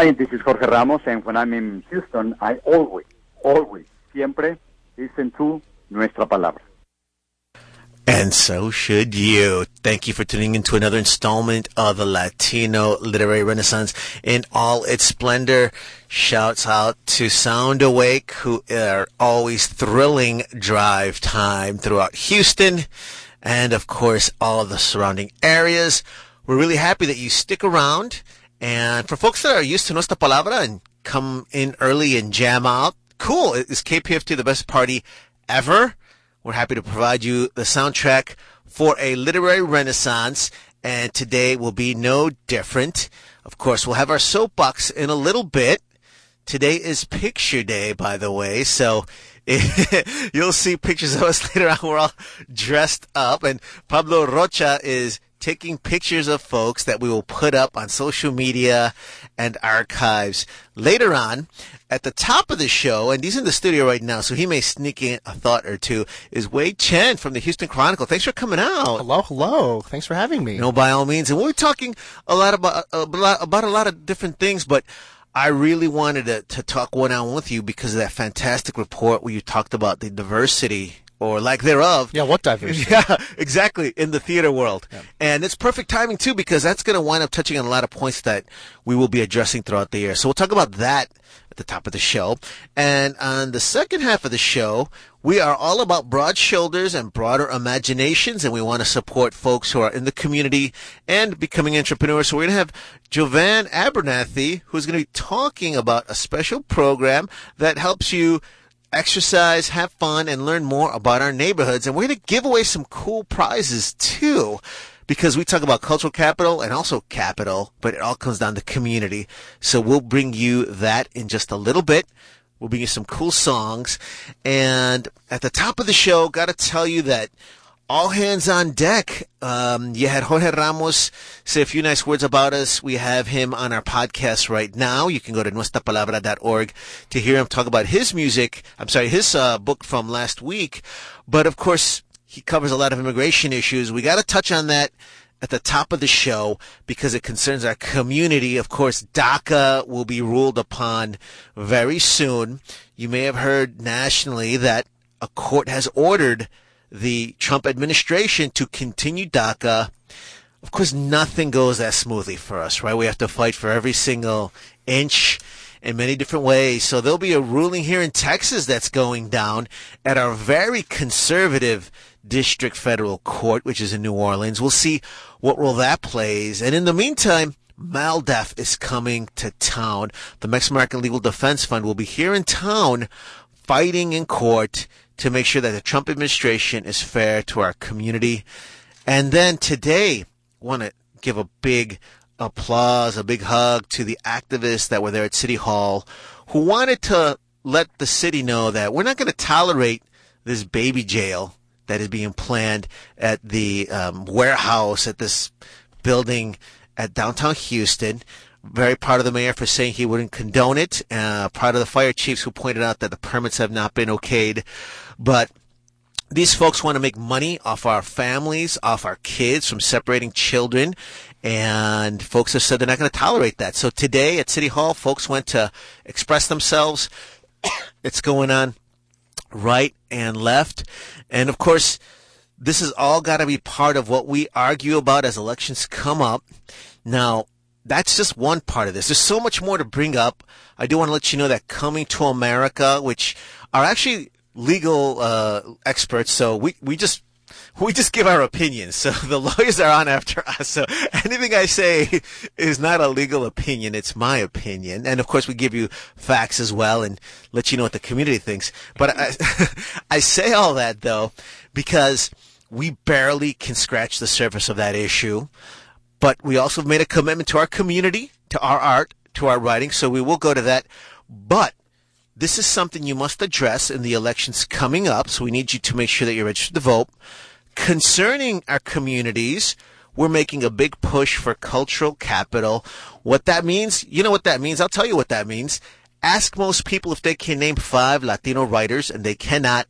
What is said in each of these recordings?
Hi, this is Jorge Ramos, and when I'm in Houston, I always, always, siempre listen to Nuestra Palabra. And so should you. Thank you for tuning in to another installment of the Latino Literary Renaissance in all its splendor. Shouts out to Sound Awake, who are always thrilling drive time throughout Houston and, of course, all of the surrounding areas. We're really happy that you stick around. And for folks that are used to Nuestra Palabra and come in early and jam out, cool. Is KPFT the best party ever? We're happy to provide you the soundtrack for a literary renaissance, and today will be no different. Of course, we'll have our soapbox in a little bit. Today is picture day, by the way, so you'll see pictures of us later on. We're all dressed up, and Pablo Rocha is taking pictures of folks that we will put up on social media and archives later on. At the top of the show, and he's in the studio right now, so he may sneak in a thought or two, is Wei Chen from the Houston Chronicle. Thanks for coming out. Hello, hello. Thanks for having me. No, by all means. And we're talking a lot about, uh, about a lot of different things, but I really wanted to, to talk one on one with you because of that fantastic report where you talked about the diversity or lack thereof. Yeah, what diversity? Yeah, exactly, in the theater world. Yeah. And it's perfect timing too because that's going to wind up touching on a lot of points that we will be addressing throughout the year. So we'll talk about that at the top of the show. And on the second half of the show, we are all about broad shoulders and broader imaginations, and we want to support folks who are in the community and becoming entrepreneurs. So we're going to have Jovan Abernathy, who's going to be talking about a special program that helps you exercise, have fun, and learn more about our neighborhoods. And we're going to give away some cool prizes too because we talk about cultural capital and also capital, but it all comes down to community. So we'll bring you that in just a little bit. We'll bring you some cool songs. And at the top of the show, got to tell you that all hands on deck. Um, you had Jorge Ramos say a few nice words about us. We have him on our podcast right now. You can go to nuestrapalabra.org to hear him talk about his music. I'm sorry, his uh, book from last week. But of course, he covers a lot of immigration issues. We got to touch on that at the top of the show because it concerns our community. Of course, DACA will be ruled upon very soon. You may have heard nationally that a court has ordered the Trump administration to continue DACA. Of course, nothing goes as smoothly for us, right? We have to fight for every single inch in many different ways. So there'll be a ruling here in Texas that's going down at our very conservative District Federal Court, which is in New Orleans. We'll see what role that plays. And in the meantime, MALDEF is coming to town. The Mexican American Legal Defense Fund will be here in town fighting in court to make sure that the Trump administration is fair to our community. And then today, want to give a big applause, a big hug to the activists that were there at City Hall who wanted to let the city know that we're not going to tolerate this baby jail that is being planned at the um, warehouse at this building at downtown Houston. Very proud of the mayor for saying he wouldn't condone it. Uh, proud of the fire chiefs who pointed out that the permits have not been okayed. But these folks want to make money off our families, off our kids from separating children. And folks have said they're not going to tolerate that. So today at City Hall, folks went to express themselves. it's going on right and left. And of course, this has all got to be part of what we argue about as elections come up. Now, that's just one part of this. There's so much more to bring up. I do want to let you know that Coming to America, which are actually legal uh, experts, so we, we just we just give our opinions. So the lawyers are on after us. So anything I say is not a legal opinion. It's my opinion. And of course we give you facts as well and let you know what the community thinks. But I, I say all that though because we barely can scratch the surface of that issue. But we also have made a commitment to our community, to our art, to our writing. So we will go to that. But this is something you must address in the elections coming up. So we need you to make sure that you're registered to vote. Concerning our communities, we're making a big push for cultural capital. What that means, you know what that means. I'll tell you what that means. Ask most people if they can name five Latino writers, and they cannot.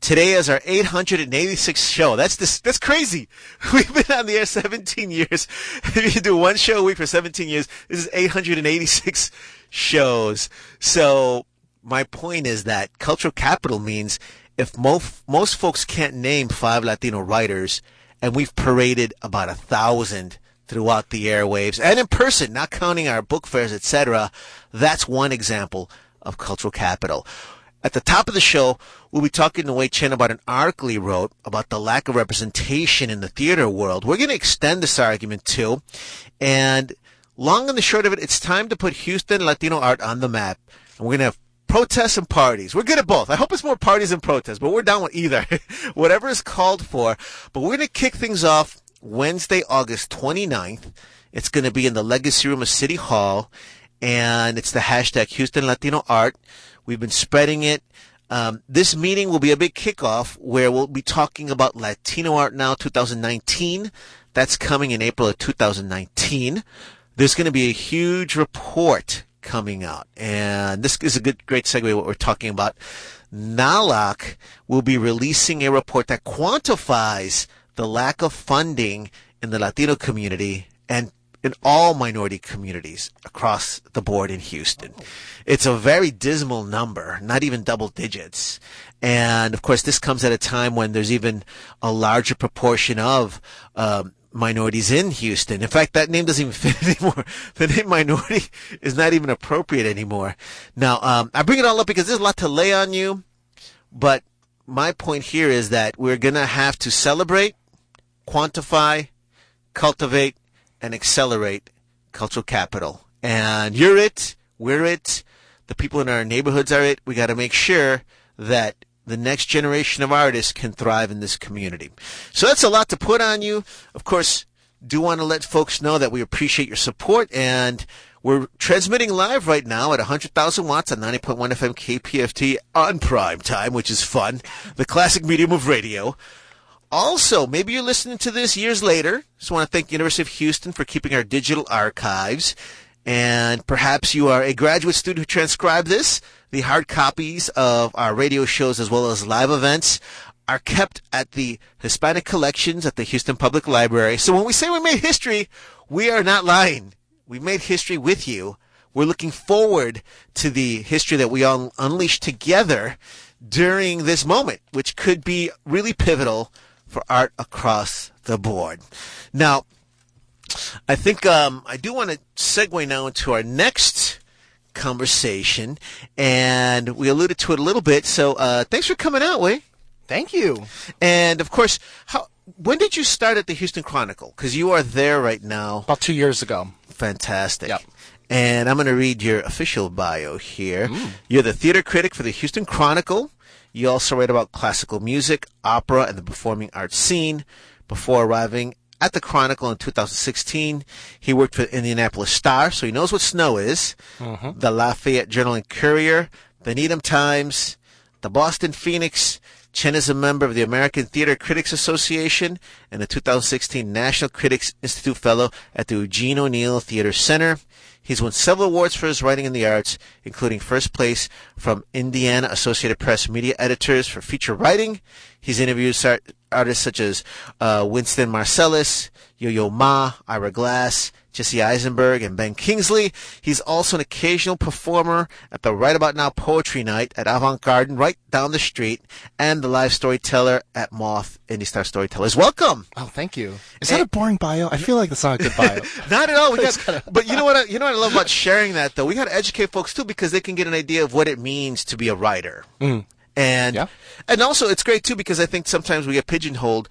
Today is our 886th show. That's this, that's crazy. We've been on the air 17 years. If you do one show a week for 17 years, this is 886 shows. So my point is that cultural capital means if most most folks can't name five Latino writers, and we've paraded about a thousand throughout the airwaves and in person, not counting our book fairs, etc. That's one example of cultural capital. At the top of the show, we'll be talking to Wei Chen about an article he wrote about the lack of representation in the theater world. We're going to extend this argument too. And long and the short of it, it's time to put Houston Latino art on the map. And we're going to have protests and parties. We're good at both. I hope it's more parties and protests, but we're down with either. Whatever is called for. But we're going to kick things off Wednesday, August 29th. It's going to be in the Legacy Room of City Hall, and it's the hashtag Houston Latino Art. We've been spreading it. Um, this meeting will be a big kickoff where we'll be talking about Latino Art Now 2019. That's coming in April of 2019. There's going to be a huge report coming out. And this is a good, great segue what we're talking about. NALAC will be releasing a report that quantifies the lack of funding in the Latino community and in all minority communities across the board in Houston. It's a very dismal number, not even double digits. And of course, this comes at a time when there's even a larger proportion of um, minorities in Houston. In fact, that name doesn't even fit anymore. The name minority is not even appropriate anymore. Now, um, I bring it all up because there's a lot to lay on you, but my point here is that we're going to have to celebrate, quantify, cultivate, and accelerate cultural capital. And you're it, we're it, the people in our neighborhoods are it. We got to make sure that the next generation of artists can thrive in this community. So that's a lot to put on you. Of course, do want to let folks know that we appreciate your support and we're transmitting live right now at 100,000 watts on 90.1 FM KPFT on prime time, which is fun. The classic medium of radio. Also, maybe you're listening to this years later. Just want to thank University of Houston for keeping our digital archives. And perhaps you are a graduate student who transcribed this. The hard copies of our radio shows as well as live events are kept at the Hispanic collections at the Houston Public Library. So when we say we made history, we are not lying. We made history with you. We're looking forward to the history that we all unleash together during this moment, which could be really pivotal for art across the board. Now, I think um, I do want to segue now into our next conversation, and we alluded to it a little bit. So uh, thanks for coming out, Wei. Thank you. And of course, how when did you start at the Houston Chronicle? Because you are there right now. About two years ago. Fantastic. Yep. And I'm going to read your official bio here. Mm. You're the theater critic for the Houston Chronicle. You also write about classical music, opera, and the performing arts scene. Before arriving at the Chronicle in 2016. He worked for the Indianapolis Star, so he knows what snow is. Mm-hmm. The Lafayette Journal and Courier, the Needham Times, the Boston Phoenix. Chen is a member of the American Theater Critics Association and a 2016 National Critics Institute Fellow at the Eugene O'Neill Theater Center. He's won several awards for his writing in the arts, including first place from Indiana Associated Press media editors for feature writing. He's interviewed artists such as uh, Wynton Marsalis, Yo-Yo Ma, Ira Glass, Jesse Eisenberg, and Ben Kingsley. He's also an occasional performer at the Right About Now Poetry Night at Avant Garden right down the street, and the live storyteller at Moth Indie Star Storytellers. Welcome. Oh, thank you. Is and, that a boring bio? I feel like that's not a good bio. not at all. We got, kinda... but you know what? I, you know what I love about sharing that though. We got to educate folks too because they can get an idea of what it means to be a writer. Mm. And yeah. and also it's great too because I think sometimes we get pigeonholed.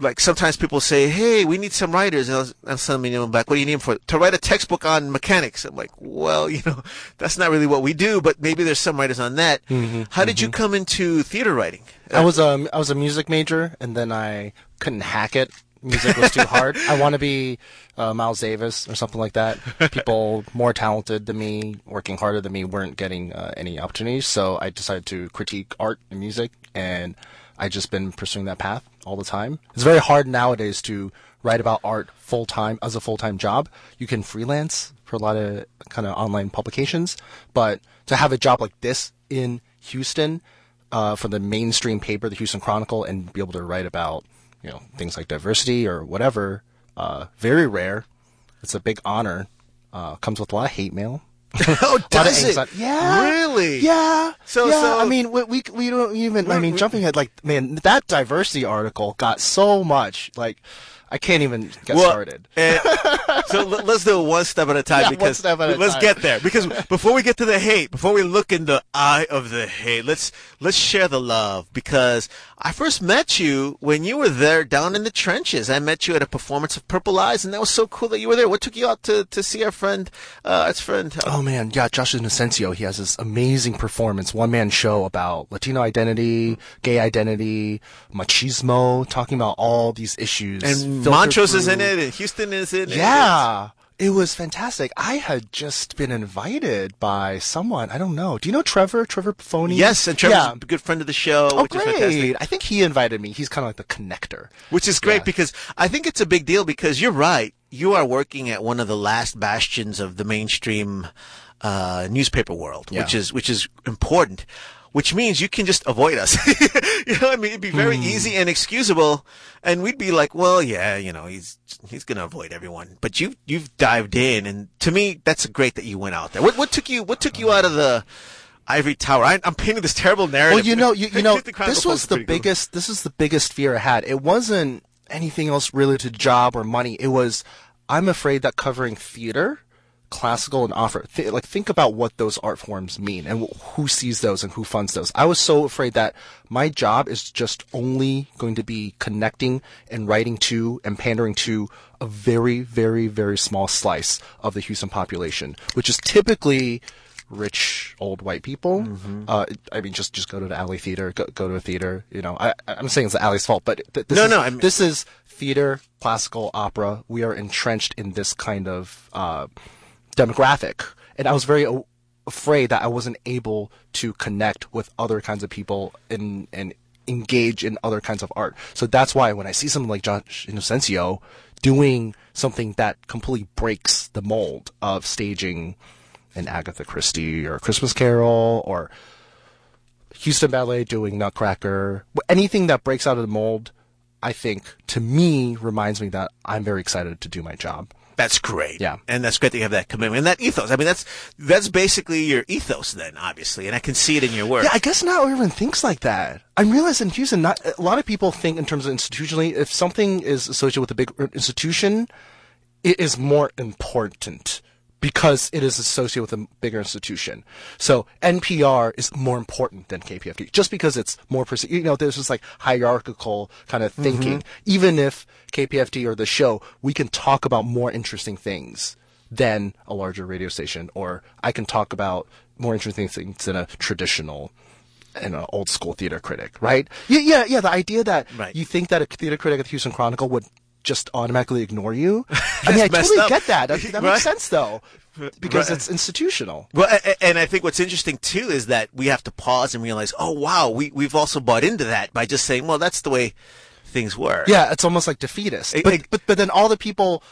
Like sometimes people say, "Hey, we need some writers," and I'll, I'll send them back. What do you need for to write a textbook on mechanics? I'm like, well, you know, that's not really what we do, but maybe there's some writers on that. Mm-hmm, How did mm-hmm. you come into theater writing? I was um I was a music major, and then I couldn't hack it music was too hard. I want to be uh, Miles Davis or something like that. People more talented than me, working harder than me, weren't getting uh, any opportunities. So I decided to critique art and music, and I just been pursuing that path all the time. It's very hard nowadays to write about art full time as a full time job. You can freelance for a lot of kind of online publications, but to have a job like this in Houston uh, for the mainstream paper, the Houston Chronicle, and be able to write about you know things like diversity or whatever. Uh, very rare. It's a big honor. Uh, comes with a lot of hate mail. oh, does it? Yeah, really? Yeah. So, yeah. So, I mean, we, we we don't even. I mean, jumping ahead, like man, that diversity article got so much like I can't even get well, started. so let's do it one step at a time yeah, because let's time. get there. Because before we get to the hate, before we look in the eye of the hate, let's let's share the love. Because I first met you when you were there down in the trenches. I met you at a performance of Purple Eyes, and that was so cool that you were there. What took you out to, to see our friend, uh, our friend? Uh, oh man, yeah, Josh Inocencio. He has this amazing performance, one man show about Latino identity, gay identity, machismo, talking about all these issues. And Montrose is in it, and Houston is in it. Yeah. It was fantastic. I had just been invited by someone. I don't know. Do you know Trevor? Trevor Pafoni? Yes, and Trevor's yeah. a good friend of the show. Oh, great. I think he invited me. He's kind of like the connector. Which is great yeah. because I think it's a big deal because you're right. You are working at one of the last bastions of the mainstream uh, newspaper world, yeah. which is which is important. Which means you can just avoid us. you know, I mean, it'd be very hmm. easy and excusable, and we'd be like, well, yeah, you know, he's he's gonna avoid everyone. But you you've dived in, and to me, that's great that you went out there. What what took you what took you out of the ivory tower? I, I'm painting this terrible narrative. Well, you know, you, you know, this was the pretty cool. biggest. This is the biggest fear I had. It wasn't anything else related to job or money. It was I'm afraid that covering theater, classical, and opera, th- like think about what those art forms mean and wh- who sees those and who funds those. I was so afraid that my job is just only going to be connecting and writing to and pandering to a very, very, very small slice of the Houston population, which is typically rich old white people. Mm-hmm. Uh, I mean, just just go to the alley theater, go, go to a theater. You know, I, I'm saying it's the alley's fault, but th- this No, is, no, I mean- this is theater, classical, opera. We are entrenched in this kind of uh, demographic, and I was very afraid that I wasn't able to connect with other kinds of people and and engage in other kinds of art. So that's why when I see someone like Josh Inocencio doing something that completely breaks the mold of staging an Agatha Christie or a Christmas Carol or Houston Ballet doing Nutcracker, anything that breaks out of the mold, I think to me reminds me that I'm very excited to do my job. That's great. Yeah. And that's great that you have that commitment and that ethos. I mean, that's, that's basically your ethos then, obviously. And I can see it in your work. Yeah, I guess not everyone thinks like that. I'm realizing in Houston, not a lot of people think in terms of institutionally. If something is associated with a big institution, it is more important because it is associated with a bigger institution. So NPR is more important than KPFT just because it's more, perce- you know, there's this like hierarchical kind of thinking. Mm-hmm. Even if KPFT or the show, we can talk about more interesting things than a larger radio station, or I can talk about more interesting things than a traditional and an old school theater critic, right? Yeah, yeah, yeah. The idea that Right. you think that a theater critic at the Houston Chronicle would just automatically ignore you. I mean, I totally up. get that. That, that Right. makes sense though, because Right. it's institutional. Well, and I think what's interesting too is that we have to pause and realize, oh wow, we we've also bought into that by just saying, well, that's the way things were. Yeah, it's almost like defeatist. It- but, it- but but then all the people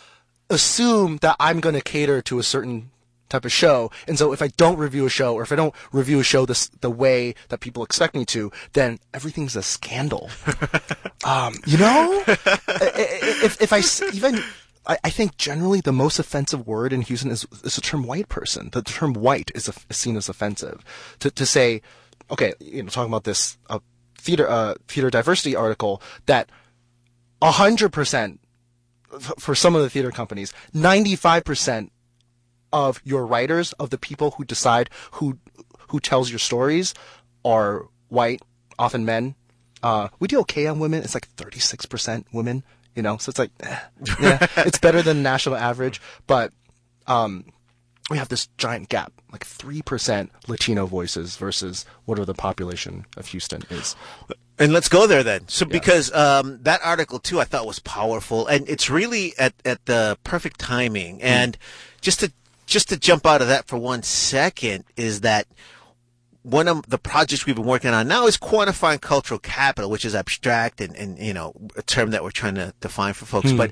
assume that I'm going to cater to a certain type of show, and so if I don't review a show, or if I don't review a show this the way that people expect me to, then everything's a scandal. um, you know, if if I even. I I think generally the most offensive word in Houston is, is the term white person. The term white is, is seen as offensive. To, to say, okay, you know, talking about this uh, theater uh, theater diversity article that a hundred percent for some of the theater companies, ninety-five percent of your writers, of the people who decide who who tells your stories, are white, often men. Uh, we do okay on women. It's like thirty-six percent women. You know, so it's like, eh, yeah, it's better than national average, but um, we have this giant gap, like three percent Latino voices versus whatever the population of Houston is. And let's go there then. So because um, that article too, I thought was powerful, and it's really at at the perfect timing. And just to just to jump out of that for one second is that one of the projects we've been working on now is quantifying cultural capital, which is abstract and, and you know a term that we're trying to define for folks. Hmm. But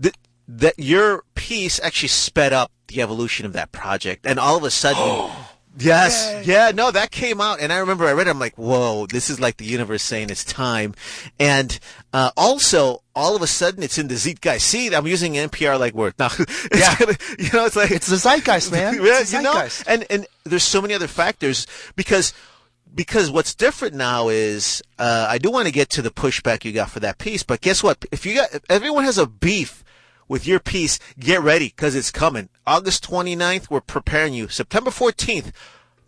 th- that your piece actually sped up the evolution of that project, and all of a sudden. Oh, Yes. Yeah. No, that came out, and I remember I read it. I'm like, "Whoa, this is like the universe saying it's time." And uh, also, all of a sudden, it's in the zeitgeist. See, I'm using NPR like word now. Yeah. gonna- you know, it's like It's the zeitgeist, man. yeah, the you know, zeitgeist. and and there's so many other factors because because what's different now is uh, I do want to get to the pushback you got for that piece, but guess what? If you got if everyone has a beef with your piece, get ready because it's coming. August 29th, we're preparing you. September 14th,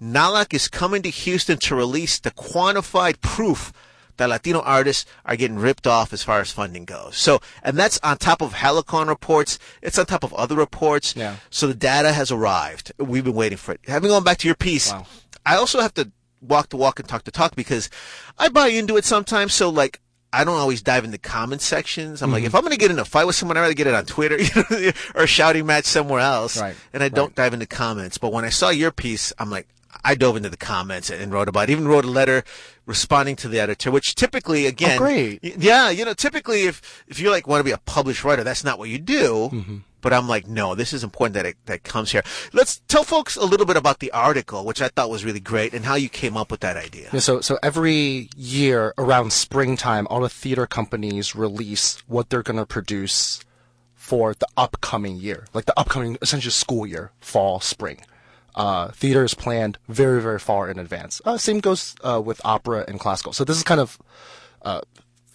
NALAC is coming to Houston to release the quantified proof that Latino artists are getting ripped off as far as funding goes. So, and that's on top of Helicon reports. It's on top of other reports. Yeah. So the data has arrived. We've been waiting for it. Having gone back to your piece, Wow. I also have to walk the walk and talk the talk because I buy into it sometimes. So like, I don't always dive into comment sections. I'm like, Mm-hmm. if I'm going to get in a fight with someone, I'd rather get it on Twitter or a shouting match somewhere else. Right, And I don't dive into comments. But when I saw your piece, I'm like, I dove into the comments and wrote about it. Even wrote a letter responding to the editor, which typically, again, great. yeah, you know, typically if if you like want to be a published writer, that's not what you do. Mm-hmm. But I'm like, no, this is important that it that comes here. Let's tell folks a little bit about the article, which I thought was really great, and how you came up with that idea. Yeah, so so every year around springtime, all the theater companies release what they're going to produce for the upcoming year, like the upcoming essentially school year, fall, spring. Uh, theater is planned very very far in advance. Uh, same goes uh, with opera and classical. So this is kind of uh,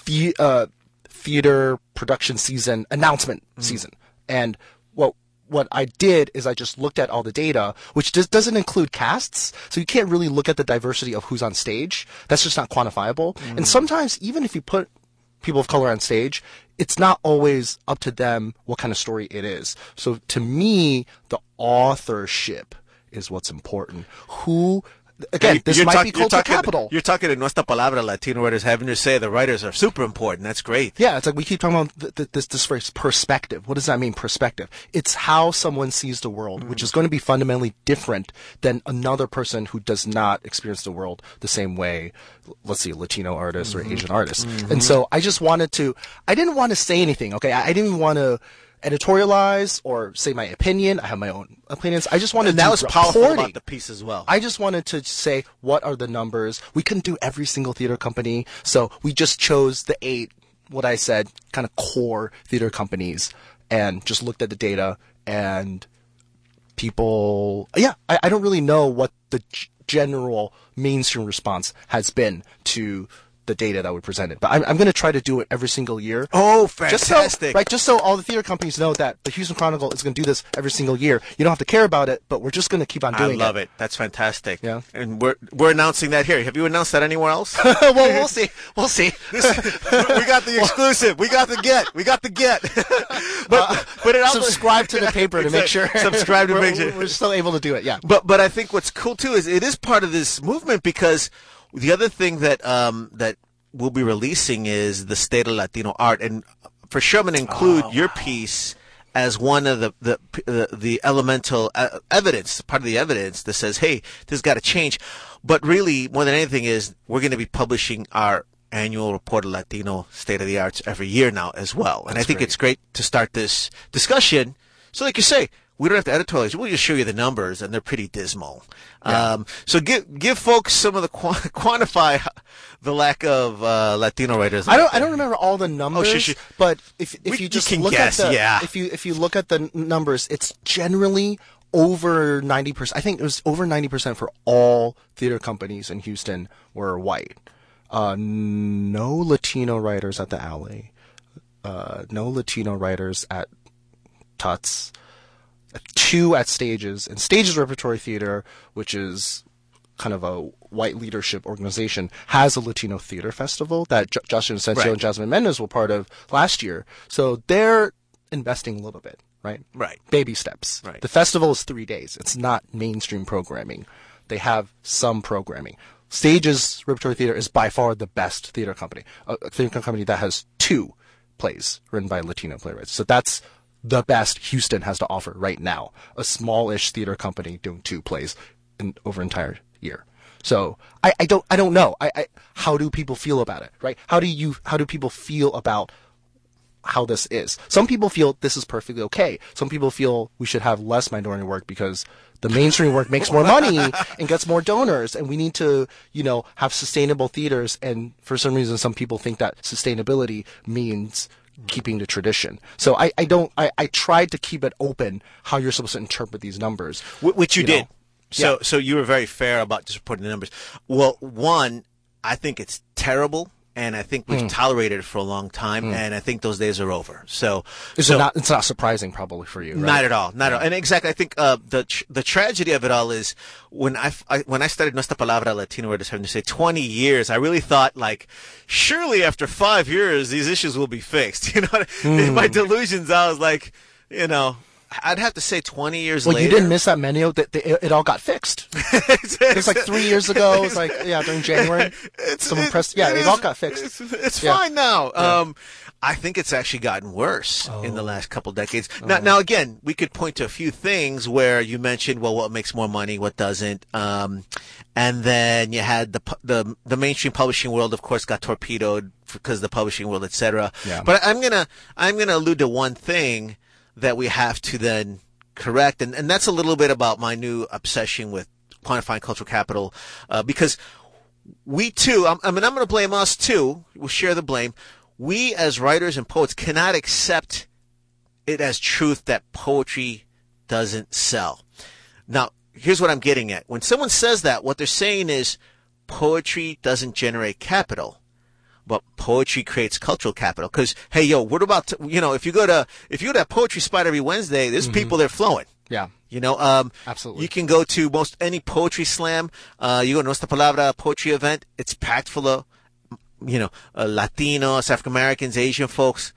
the, uh, theater production season announcement season. And what what I did is I just looked at all the data, which does, doesn't include casts. So you can't really look at the diversity of who's on stage. That's just not quantifiable. And mm. sometimes even if you put people of color on stage, it's not always up to them what kind of story it is. So to me, the authorship is what's important. Who again, You- this might talk- be culture talking, capital. You're talking in Nuestra Palabra Latino writers having to say the writers are super important. That's great. Yeah, it's like we keep talking about th- th- this this phrase perspective. What does that mean? Perspective. It's how someone sees the world, mm-hmm. which is going to be fundamentally different than another person who does not experience the world the same way. Let's see, Latino artist or mm-hmm. Asian artist. And mm-hmm. so I just wanted to. I didn't want to say anything. Okay, I, I didn't want to editorialize or say my opinion. I have my own opinions. I just wanted And to that do was powerful about the piece as well. I just wanted to say what are the numbers. We couldn't do every single theater company, so we just chose the eight, what I said, kind of core theater companies, and just looked at the data and people. Yeah, I, I don't really know what the g- general mainstream response has been to the data that we presented, but I'm, I'm going to try to do it every single year. oh, Just so, fantastic! right, just so all the theater companies know that the Houston Chronicle is going to do this every single year. You don't have to care about it, but we're just going to keep on doing it. I love it. That's fantastic. Yeah. and we're we're announcing that here. Have you announced that anywhere else? well, we'll see. We'll see. we got the exclusive. We got the get. We got the get. but uh, but it also Subscribe to the paper to make sure. Subscribe to make sure. We're still able to do it. Yeah. But but I think what's cool too is it is part of this movement because the other thing that um that we'll be releasing is the state of Latino art, and for sure I'm going to include Oh, your piece as one of the the the, the elemental uh, evidence, part of the evidence that says, hey, this got to change. But really, more than anything, is we're going to be publishing our annual report of Latino state of the arts every year now as well. And I think great. it's great to start this discussion. So, like you say, we don't have to editorialize. We'll just show you the numbers, and they're pretty dismal. Um, so give give folks some of the qua- quantify the lack of uh, Latino writers. I don't. I don't remember all the numbers, sure, sure. but if if We- you you just can look guess, at the yeah. if you if you look at the numbers, it's generally over ninety percent. I think it was over ninety percent for all theater companies in Houston were white. Uh, no Latino writers at the Alley. Uh, no Latino writers at Tuts. Two at Stages, and Stages Repertory Theater, which is kind of a white leadership organization, has a Latino theater festival that J- Justin Asensio Right. and Jasmine Mendez were part of last year. So they're investing a little bit, right? Right. Baby steps. Right. The festival is three days. It's not mainstream programming. They have some programming. Stages Repertory Theater is by far the best theater company. A a theater company that has two plays written by Latino playwrights. So that's the best Houston has to offer right now. A smallish theater company doing two plays in over an entire year. So I, I don't I don't know. I, I how do people feel about it, right? How do you how do people feel about how this is. Some people feel this is perfectly okay. Some people feel we should have less minority work because the mainstream work makes more money and gets more donors and we need to, you know, have sustainable theaters and for some reason some people think that sustainability means keeping the tradition. So I, I don't I, I tried to keep it open how you're supposed to interpret these numbers. Wh- which you, you did. know. So Yeah. so you were very fair about just reporting the numbers. Well, one, I think it's terrible, and I think we've tolerated it for a long time, and I think those days are over. So It's so, not it's not surprising probably for you, right? Not at all, not at all. And exactly, I think uh, the tr- the tragedy of it all is when I, I- when I started Nuestra Palabra Latino, just having to say twenty years, I really thought like, surely after five years these issues will be fixed. You know, what I- in Hmm. my delusions, I was like, you know, I'd have to say twenty years Well, later. you didn't miss that many. That it, it all got fixed. It was like three years ago. It was like yeah, during January. Someone pressed. Yeah, it all got fixed. It's, it's Yeah. fine now. Um, I think it's actually gotten worse in Oh. the last couple decades. Now, now again, we could point to a few things where you mentioned, well, what makes more money, what doesn't, um, and then you had the the the mainstream publishing world, of course, got torpedoed because of the publishing world, etc. Yeah. But I'm gonna I'm gonna allude to one thing. That we have to then correct. And, and that's a little bit about my new obsession with quantifying cultural capital, uh, because we too, I, I mean, I'm going to blame us too. We'll share the blame. We as writers and poets cannot accept it as truth that poetry doesn't sell. Now, here's what I'm getting at. When someone says that, what they're saying is poetry doesn't generate capital but poetry creates cultural capital. Because hey, yo, what about you know if you go to if you go to that poetry spot every Wednesday, there's Mm-hmm. people there flowing. Yeah. You know, um, Absolutely. You can go to most any poetry slam. Uh, you go to Nuestra Palabra poetry event. It's packed full of, you know, uh, Latinos, African Americans, Asian folks,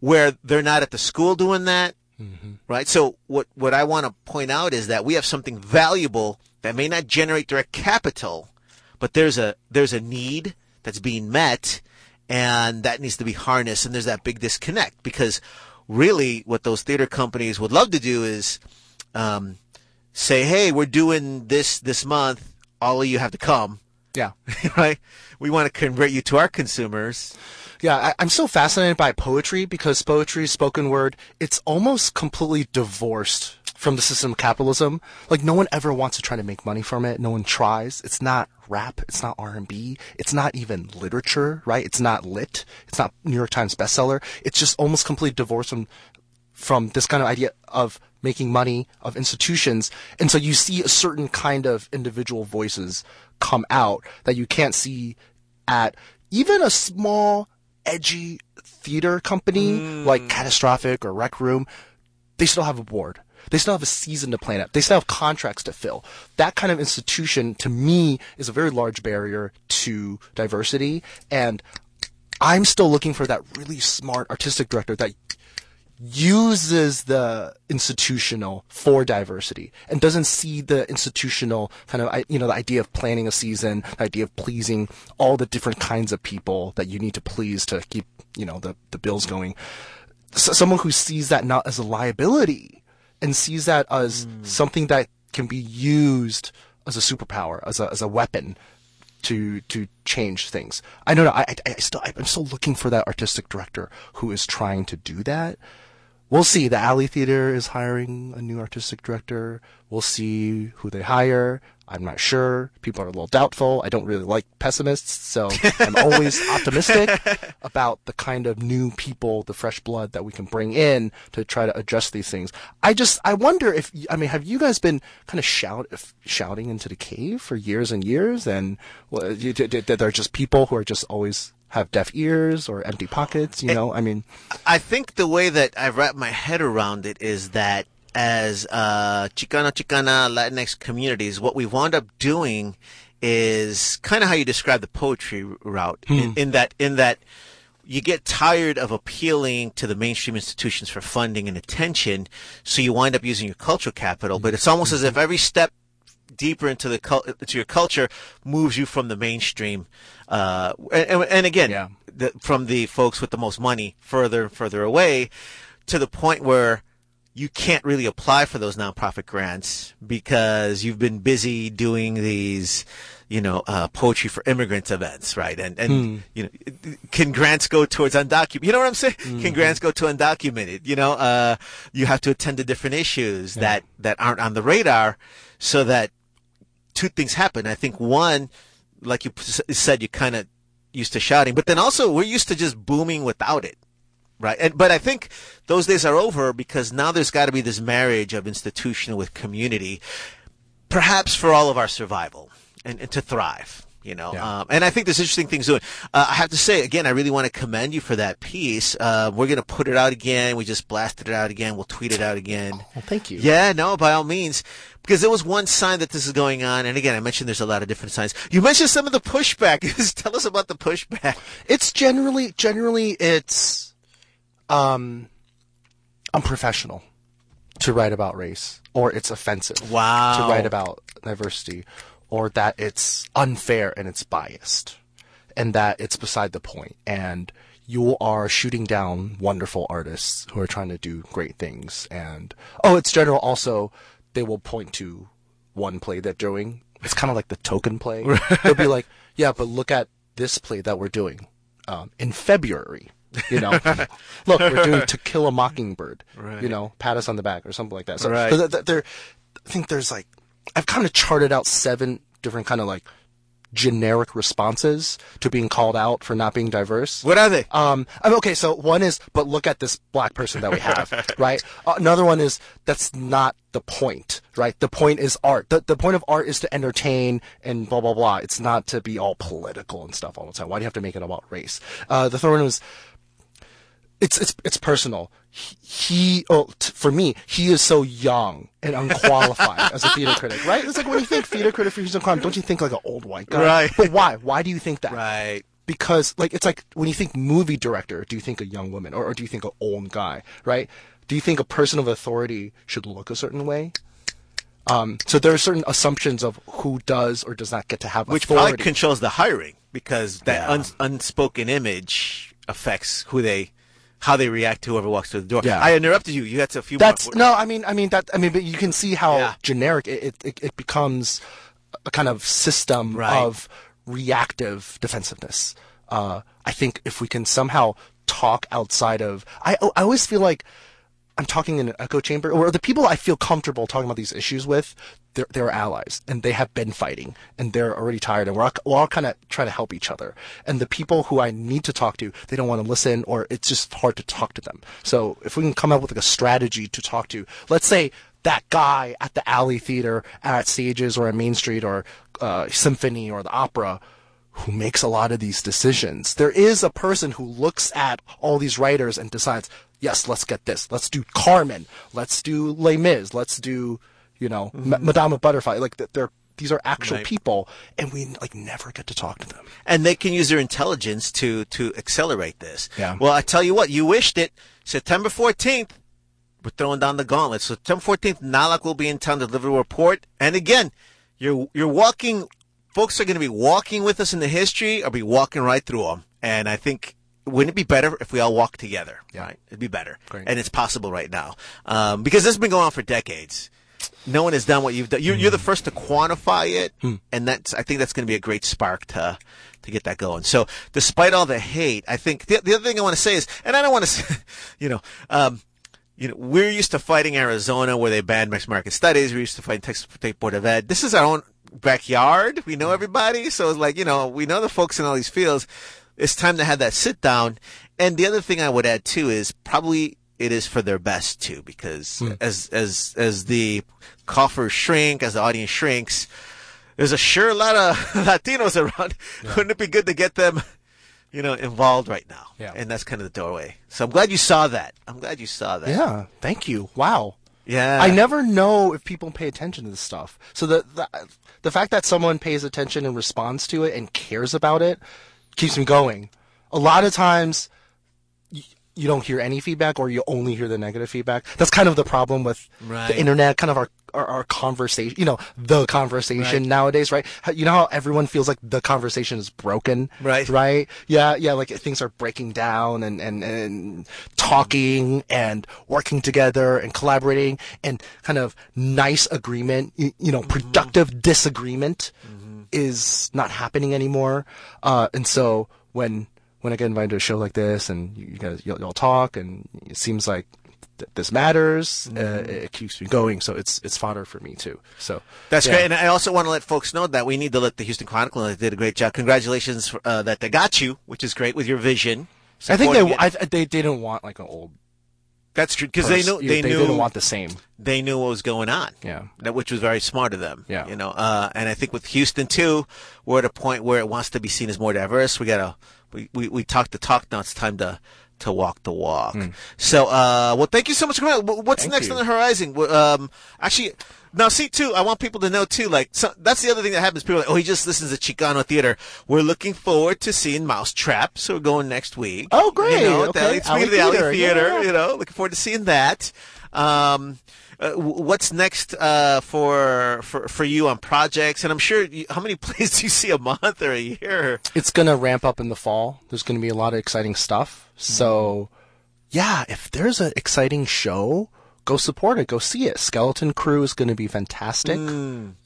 where they're not at the school doing that, right? So what what I want to point out is that we have something valuable that may not generate direct capital, but there's a there's a need that's being met, and that needs to be harnessed. And there's that big disconnect because really, what those theater companies would love to do is um, say, "Hey, we're doing this this month. All of you have to come." Yeah. right? We want to convert you to our consumers. Yeah, I, I'm so fascinated by poetry because poetry, spoken word, it's almost completely divorced from the system of capitalism. Like no one ever wants to try to make money from it. No one tries. It's not rap. It's not R&B. It's not even literature, right? It's not lit. It's not New York Times bestseller. It's just almost completely divorced from from this kind of idea of making money of institutions and so you see a certain kind of individual voices come out that you can't see at even a small edgy theater company mm. like catastrophic or rec room they still have a board they still have a season to plan it. They still have contracts to fill. That kind of institution to me is a very large barrier to diversity. And i'm still looking for that really smart artistic director that uses the institutional for diversity and doesn't see the institutional kind of you know the idea of planning a season the idea of pleasing all the different kinds of people that you need to please to keep you know the the bills going. So someone who sees that not as a liability and sees that as hmm. something that can be used as a superpower as a as a weapon to to change things. I don't know. I, I, I still I'm still looking for that artistic director who is trying to do that. We'll see. The Alley Theater is hiring a new artistic director. We'll see who they hire. I'm not sure. People are a little doubtful. I don't really like pessimists, so I'm always optimistic about the kind of new people, the fresh blood that we can bring in to try to adjust these things. I just, I wonder if, I mean, have you guys been kind of shout, shouting into the cave for years and years, and well, you, d- d- they're just people who are just always have deaf ears or empty pockets? You eh, know, I mean, I think the way that I wrap my head around it is that as uh, Chicano Chicana Latinx communities, what we wound up doing is kind of how you describe the poetry route, in, in that in that you get tired of appealing to the mainstream institutions for funding and attention, so you wind up using your cultural capital. But it's almost as if every step deeper into the into your culture moves you from the mainstream, uh, and, and again, Yeah. the, from the folks with the most money further and further away, to the point where you can't really apply for those nonprofit grants because you've been busy doing these, you know, uh, poetry for immigrants events, right? And and you know, can grants go towards undocumented? You know what I'm saying? Can grants go to undocumented? You know, uh, you have to attend to different issues that that aren't on the radar, so that two things happen. I think one, like you said, you kind of used to shouting, but then also we're used to just booming without it. Right. And, but I think those days are over because now there's got to be this marriage of institution with community, perhaps for all of our survival and, and to thrive. You know, Yeah. um, and I think there's interesting things doing. Uh, I have to say again, I really want to commend you for that piece. Uh, we're going to put it out again. We just blasted it out again. We'll tweet it out again. well, thank you. Yeah, no, by all means. Because there was one sign that this is going on, and again, I mentioned there's a lot of different signs. You mentioned some of the pushback. Just Tell us about the pushback. It's generally generally it's um unprofessional to write about race or it's offensive Wow. to write about diversity or that it's unfair and it's biased and that it's beside the point. And you are shooting down wonderful artists who are trying to do great things. And oh it's general. Also they will point to one play they're doing. It's kind of like the token play. They'll be like yeah but look at this play that we're doing um, in february You know, look, we're doing To Kill a Mockingbird. Right. You know, pat us on the back or something like that. So, Right. th- th- there, I think there's like, I've kind of charted out seven different kind of like generic responses to being called out for not being diverse. What are they? Um, I mean, okay, so one is, but look at this black person that we have, right? Uh, another one is, that's not the point, right? The point is art. The, the point of art is to entertain and blah, blah, blah. It's not to be all political and stuff all the time. Why do you have to make it about race? Uh, the third one was, it's, it's, it's personal. He, he oh, t- for me, he is so young and unqualified as a theater critic, right? It's like when you think theater critic for Houston Chron, don't you think like an old white guy? Right. But why? Why do you think that? right. because like it's like when you think movie director do you think a young woman or, or do you think an old guy right do you think a person of authority should look a certain way um, so there are certain assumptions of who does or does not get to have Which authority probably controls the hiring because that Yeah. un- unspoken image affects who they, how they react to whoever walks through the door. Yeah. I interrupted you. You had to a few. that's more. no i mean i mean that i mean but you can see how Yeah. generic it, it, it, it becomes a kind of system Right. of reactive defensiveness uh, i think if we can somehow talk outside of i, I always feel like I'm talking in an echo chamber, or the people I feel comfortable talking about these issues with, they're, they're allies, and they have been fighting, and they're already tired, and we're all, we're all kind of trying to help each other. And the people who I need to talk to, they don't want to listen, or it's just hard to talk to them. So if we can come up with like a strategy to talk to, let's say that guy at the alley theater at Stages or at Main Street or uh, Symphony or the opera, who makes a lot of these decisions. There is a person who looks at all these writers and decides, yes, let's get this. Let's do Carmen. Let's do Les Mis. Let's do, you know, Ma- mm-hmm. Madame Butterfly. Like they're these are actual Right. people, and we like never get to talk to them. and they can use their intelligence to to accelerate this. Yeah. Well, I tell you what, you wished it. September fourteenth, we're throwing down the gauntlet. So September fourteenth, NALAC will be in town to deliver a report. And again, you're you're walking. Folks are going to be walking with us in the history, or be walking right through them. And I think. Wouldn't it be better if we all walked together? Yeah. Right, it'd be better, Great. and it's possible right now um, because this has been going on for decades. No one has done what you've done. You're, you're the first to quantify it, and that's I think that's going to be a great spark to to get that going. So, despite all the hate, I think the, the other thing I want to say is, and I don't want to, say, you know, um, you know, we're used to fighting Arizona where they banned Mexican American studies. We're used to fighting Texas State Board of Ed. This is our own backyard. We know everybody, so it's like you know, we know the folks in all these fields. It's time to have that sit down. And the other thing I would add too is probably it is for their best too, because hmm. as as as the coffers shrink, as the audience shrinks, there's a sure lot of Latinos around. Wouldn't it be good to get them, you know, involved right now? Yeah. And that's kind of the doorway. So I'm glad you saw that. I'm glad you saw that. Yeah, thank you. Wow. Yeah. I never know if people pay attention to this stuff. So the, the the fact that someone pays attention and responds to it and cares about it keeps me going. A lot of times you don't hear any feedback or you only hear the negative feedback. That's kind of the problem with Right. the internet, kind of our, our, our conversation, you know, the conversation Right. nowadays, right? You know how everyone feels like the conversation is broken? Right. Right? Yeah, yeah, like things are breaking down and, and, and talking and working together and collaborating and kind of nice agreement, you, you know, mm-hmm. productive disagreement is not happening anymore. Uh, and so when, when I get invited to a show like this and you guys, you'll, you'll talk and it seems like th- this matters, uh, it keeps me going. So it's, it's fodder for me too. So That's yeah. great, and I also want to let folks know that we need to let the Houston Chronicle know they did a great job. Congratulations uh, that they got you, which is great with your vision. I think they. I, they didn't want like an old that's true because they knew You- they, knew didn't want the same. they knew what was going on. Yeah. That which was very smart of them. Yeah. You know, uh, and I think with Houston too, we're at a point where it wants to be seen as more diverse. We gotta we, we, we talk the talk now. It's time to to walk the walk. So, uh, well, thank you so much. for coming. What's. Thank next you. on the horizon? Um, actually, now see too. I want people to know too. Like, so, that's the other thing that happens. People are like, oh, he just listens to Chicano theater. We're looking forward to seeing Mousetrap. So we're going next week. Oh, great. You know, at the Okay. Alley- Alley of the Alley Theater. Theater, Yeah. you know, looking forward to seeing that. Um, uh, what's next uh, for for for you on projects? And I'm sure you, how many plays do you see a month or a year? It's gonna ramp up in the fall. There's gonna be a lot of exciting stuff. So, yeah, if there's an exciting show, go support it. Go see it. Skeleton Crew is gonna be fantastic.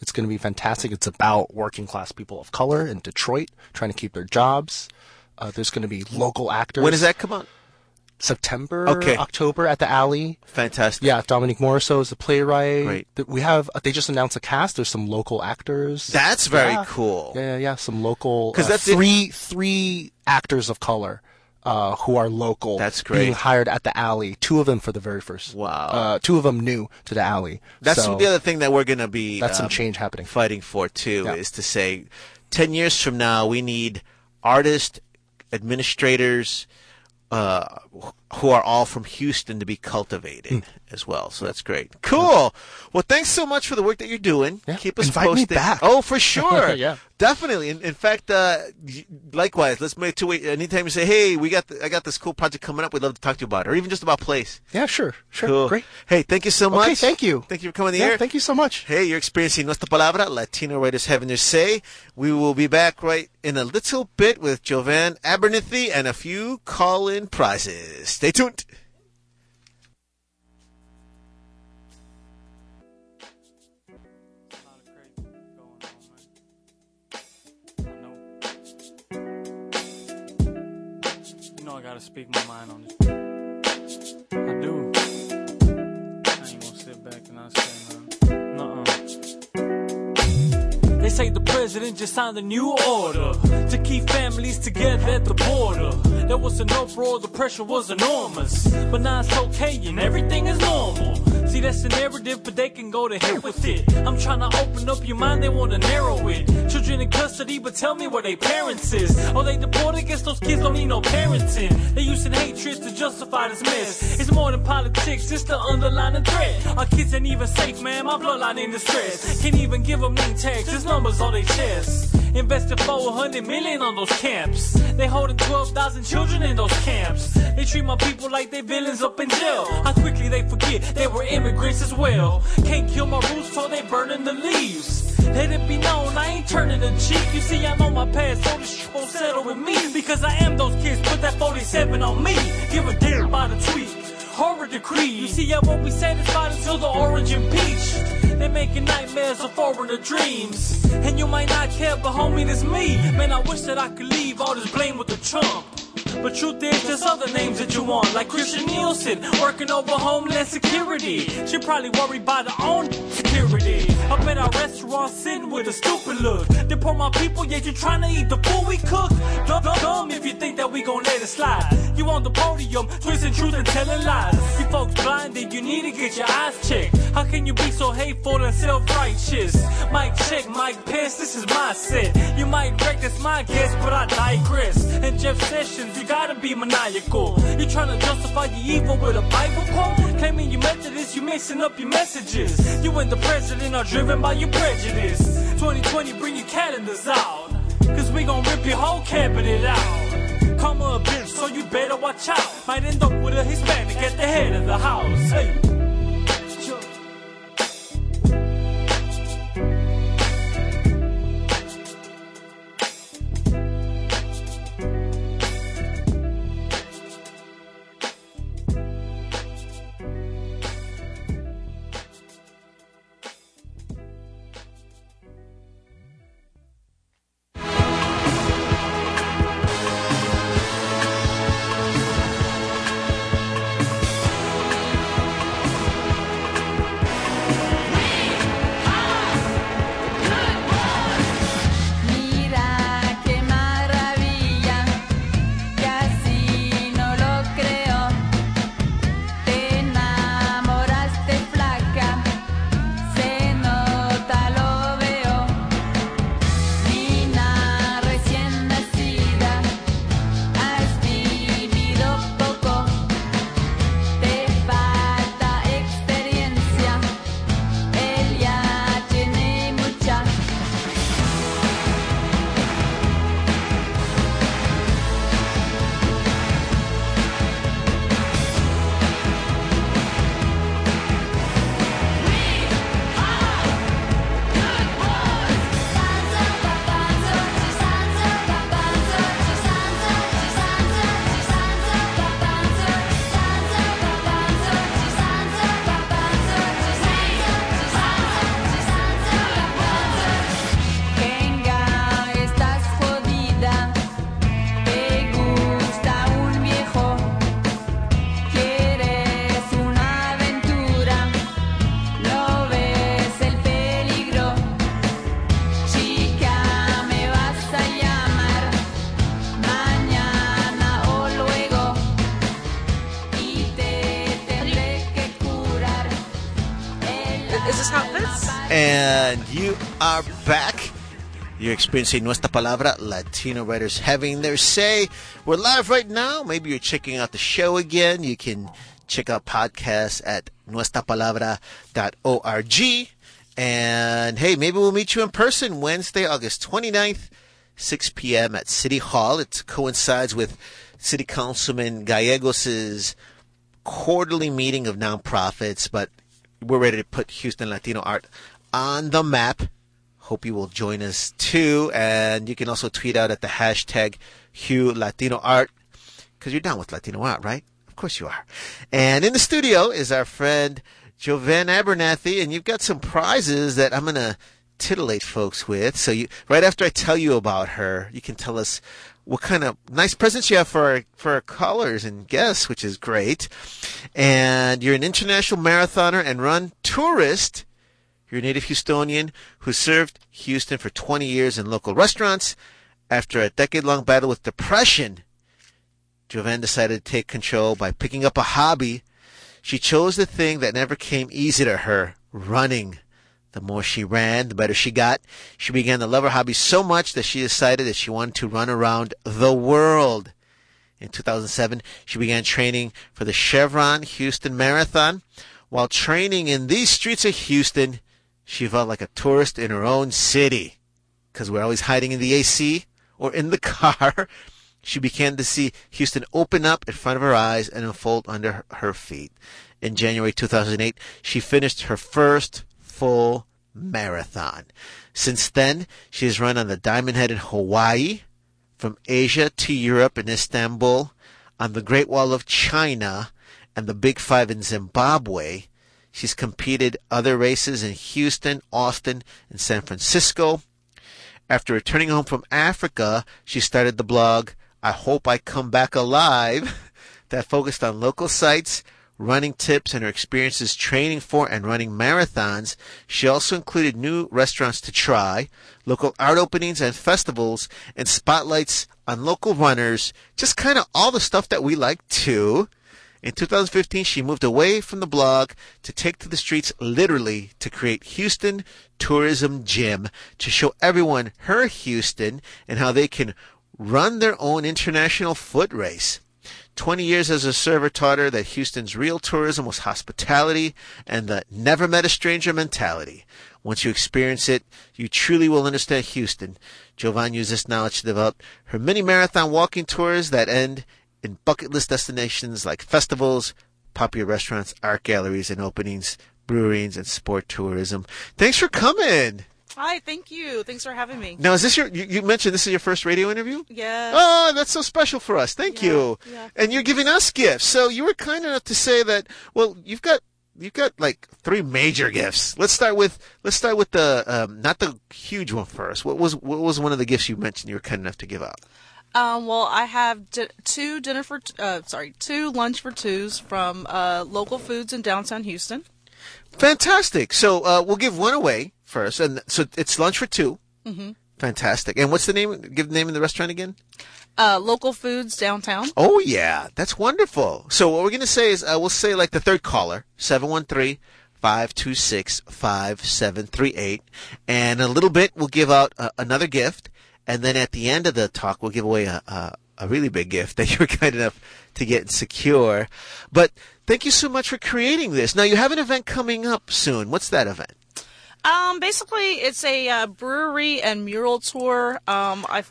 It's gonna be fantastic. It's about working class people of color in Detroit trying to keep their jobs. Uh, there's gonna be local actors. When does that come out? September, Okay. October at the Alley. Fantastic. Yeah, Dominique Morisseau is the playwright. Great. We have they just announced a cast. There's some local actors. That's very Yeah. cool. Yeah, yeah, yeah. Some local 'Cause uh, that's it- three three actors of color uh, who are local. That's great. Being hired at the Alley. Two of them for the very first. Wow. Uh, two of them new to the Alley. That's So the other thing that we're going to be That's some um, change happening. fighting for too Yeah. is to say 10 years from now we need artists administrators uh, who are all from Houston to be cultivated Hmm. As well. So that's great. Cool. Well, thanks so much for the work that you're doing. Yeah. Keep us Invite me back. Oh, for sure. Yeah. Definitely. In, in fact, uh, likewise, let's make two. Anytime you say, "Hey, we got, the, I got this cool project coming up," we'd love to talk to you about it, or even just about place. Yeah, sure, sure, Cool. great. Hey, thank you so much. Okay, thank you. Thank you for coming the Yeah, air. thank you so much. Hey, you're experiencing Nuestra Palabra, Latino Writers Having Their Say. We will be back right in a little bit with Jovan Abernathy and a few call-in prizes. Stay tuned. Know I gotta speak my mind on this. I do. I ain't gonna sit back and not say nothing. Nuh-uh. They say the president just signed a new order to keep families together at the border. There was an uproar, the pressure was enormous. But now it's okay and everything is normal. See, that's a narrative, but they can go to hell with it. I'm trying to open up your mind, they want to narrow it. Children in custody, but tell me where they parents is. Oh, they deported, guess those kids don't need no parenting. They using hatred to justify this mess. It's more than politics, it's the underlying threat. Our kids ain't even safe, man, my bloodline in distress. Can't even give them name tags, there's numbers on their chests. Invested 400 million on those camps. They holding 12,000 children in those camps. They treat my people like they villains up in jail. How quickly they forget they were immigrants as well. Can't kill my roots, so they burning the leaves. Let it be known, I ain't turning the cheek. You see, I know my past, so this shit won't settle with me. Because I am those kids, put that 47 on me. Give a damn about a tweet. Horror decree. You see, I won't be satisfied until the orange and peach. Making nightmares of foreigner dreams. And you might not care, but homie, it's me. Man, I wish that I could leave all this blame with the Trump. But truth is, there's other names that you want, like Kirstjen Nielsen, working over Homeland Security. She probably worried about her own security. Up at our restaurant, sitting with a stupid look. Deport my people, yet you trying to eat the food we cook. Dumb, dumb, dumb if you think that we gon' let it slide. You on the podium, twisting truth and telling lies. You folks blinded, you need to get your eyes checked. How can you be so hateful and self-righteous? Mike check, Mike Pence, this is my set. You might wreck, that's my guess, but I digress. And Jeff Sessions, you gotta be maniacal. You trying to justify your evil with a Bible quote? Claiming you Methodist, you mixing up your messages. You and the president are driven by your prejudice. 2020, bring your calendars out. Cause we gon' rip your whole cabinet out. Her a bitch, so you better watch out. Might end up with a Hispanic at the head of the house. Hey. Are back. You're experiencing Nuestra Palabra, Latino writers having their say. We're live right now. Maybe you're checking out the show again. You can check out podcasts at nuestrapalabra.org. And hey, maybe we'll meet you in person Wednesday, August 29th, 6 p.m. at City Hall. It coincides with City Councilman Gallegos' quarterly meeting of nonprofits, but we're ready to put Houston Latino art on the map. Hope you will join us too. And you can also tweet out at the hashtag Hugh Latino Art because you're down with Latino art, right? Of course you are. And in the studio is our friend Jovan Abernathy, and you've got some prizes that I'm to titillate folks with. So you, right after I tell you about her, you can tell us what kind of nice presents you have for our, for our callers and guests, which is great. And you're an international marathoner and run tourist. You're a native Houstonian who served Houston for 20 years in local restaurants. After a decade long battle with depression, Jovan decided to take control by picking up a hobby. She chose the thing that never came easy to her running. The more she ran, the better she got. She began to love her hobby so much that she decided that she wanted to run around the world. In 2007, she began training for the Chevron Houston Marathon. While training in these streets of Houston, she felt like a tourist in her own city. Because we're always hiding in the AC or in the car. She began to see Houston open up in front of her eyes and unfold under her feet. In January 2008, she finished her first full marathon. Since then, she has run on the Diamond Head in Hawaii, from Asia to Europe in Istanbul, on the Great Wall of China, and the Big Five in Zimbabwe. She's competed other races in Houston, Austin, and San Francisco. After returning home from Africa, she started the blog I Hope I Come Back Alive that focused on local sites, running tips, and her experiences training for and running marathons. She also included new restaurants to try, local art openings and festivals, and spotlights on local runners, just kind of all the stuff that we like too. In 2015, she moved away from the blog to take to the streets literally to create Houston Tourism Gym to show everyone her Houston and how they can run their own international foot race. 20 years as a server taught her that Houston's real tourism was hospitality and the never met a stranger mentality. Once you experience it, you truly will understand Houston. Jovan used this knowledge to develop her mini marathon walking tours that end in bucket list destinations like festivals, popular restaurants, art galleries and openings, breweries, and sport tourism. Thanks for coming. Hi, thank you. Thanks for having me. Now, is this your, you, you mentioned this is your first radio interview? Yeah. Oh, that's so special for us. Thank Yeah, you. yeah. And you're giving us gifts. So you were kind enough to say that, well, you've got, you've got like three major gifts. Let's start with, let's start with the, um, not the huge one first. What was, what was one of the gifts you mentioned you were kind enough to give out? Um, well, I have di- two dinner for, t- uh, sorry, two lunch for twos from uh, local foods in downtown Houston. Fantastic. So, uh, we'll give one away first. And so it's lunch for 2 Mm-hmm. Fantastic. And what's the name? Give the name of the restaurant again. Uh, local foods downtown. Oh yeah, that's wonderful. So what we're gonna say is, uh, we'll say like the third caller, 713-526-5738. And a little bit, we'll give out uh, another gift. And then at the end of the talk, we'll give away a, a, a really big gift that you were kind enough to get and secure. But thank you so much for creating this. Now you have an event coming up soon. What's that event? Um, basically, it's a uh, brewery and mural tour. Um, I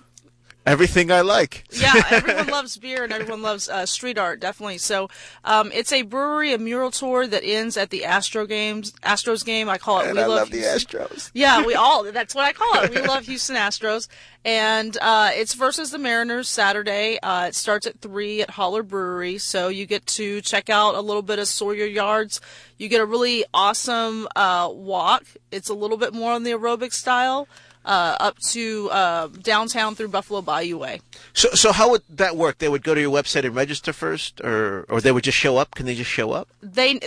Everything I like. yeah, everyone loves beer and everyone loves uh, street art, definitely. So, um, it's a brewery and mural tour that ends at the Astro games, Astros game. I call it. And we I love the Astros. Yeah, we all. That's what I call it. We love Houston Astros, and uh, it's versus the Mariners Saturday. Uh, it starts at three at Holler Brewery, so you get to check out a little bit of Sawyer Yards. You get a really awesome uh, walk. It's a little bit more on the aerobic style. Uh, up to uh, downtown through Buffalo Bayou Way. So, so how would that work? They would go to your website and register first, or or they would just show up? Can they just show up? They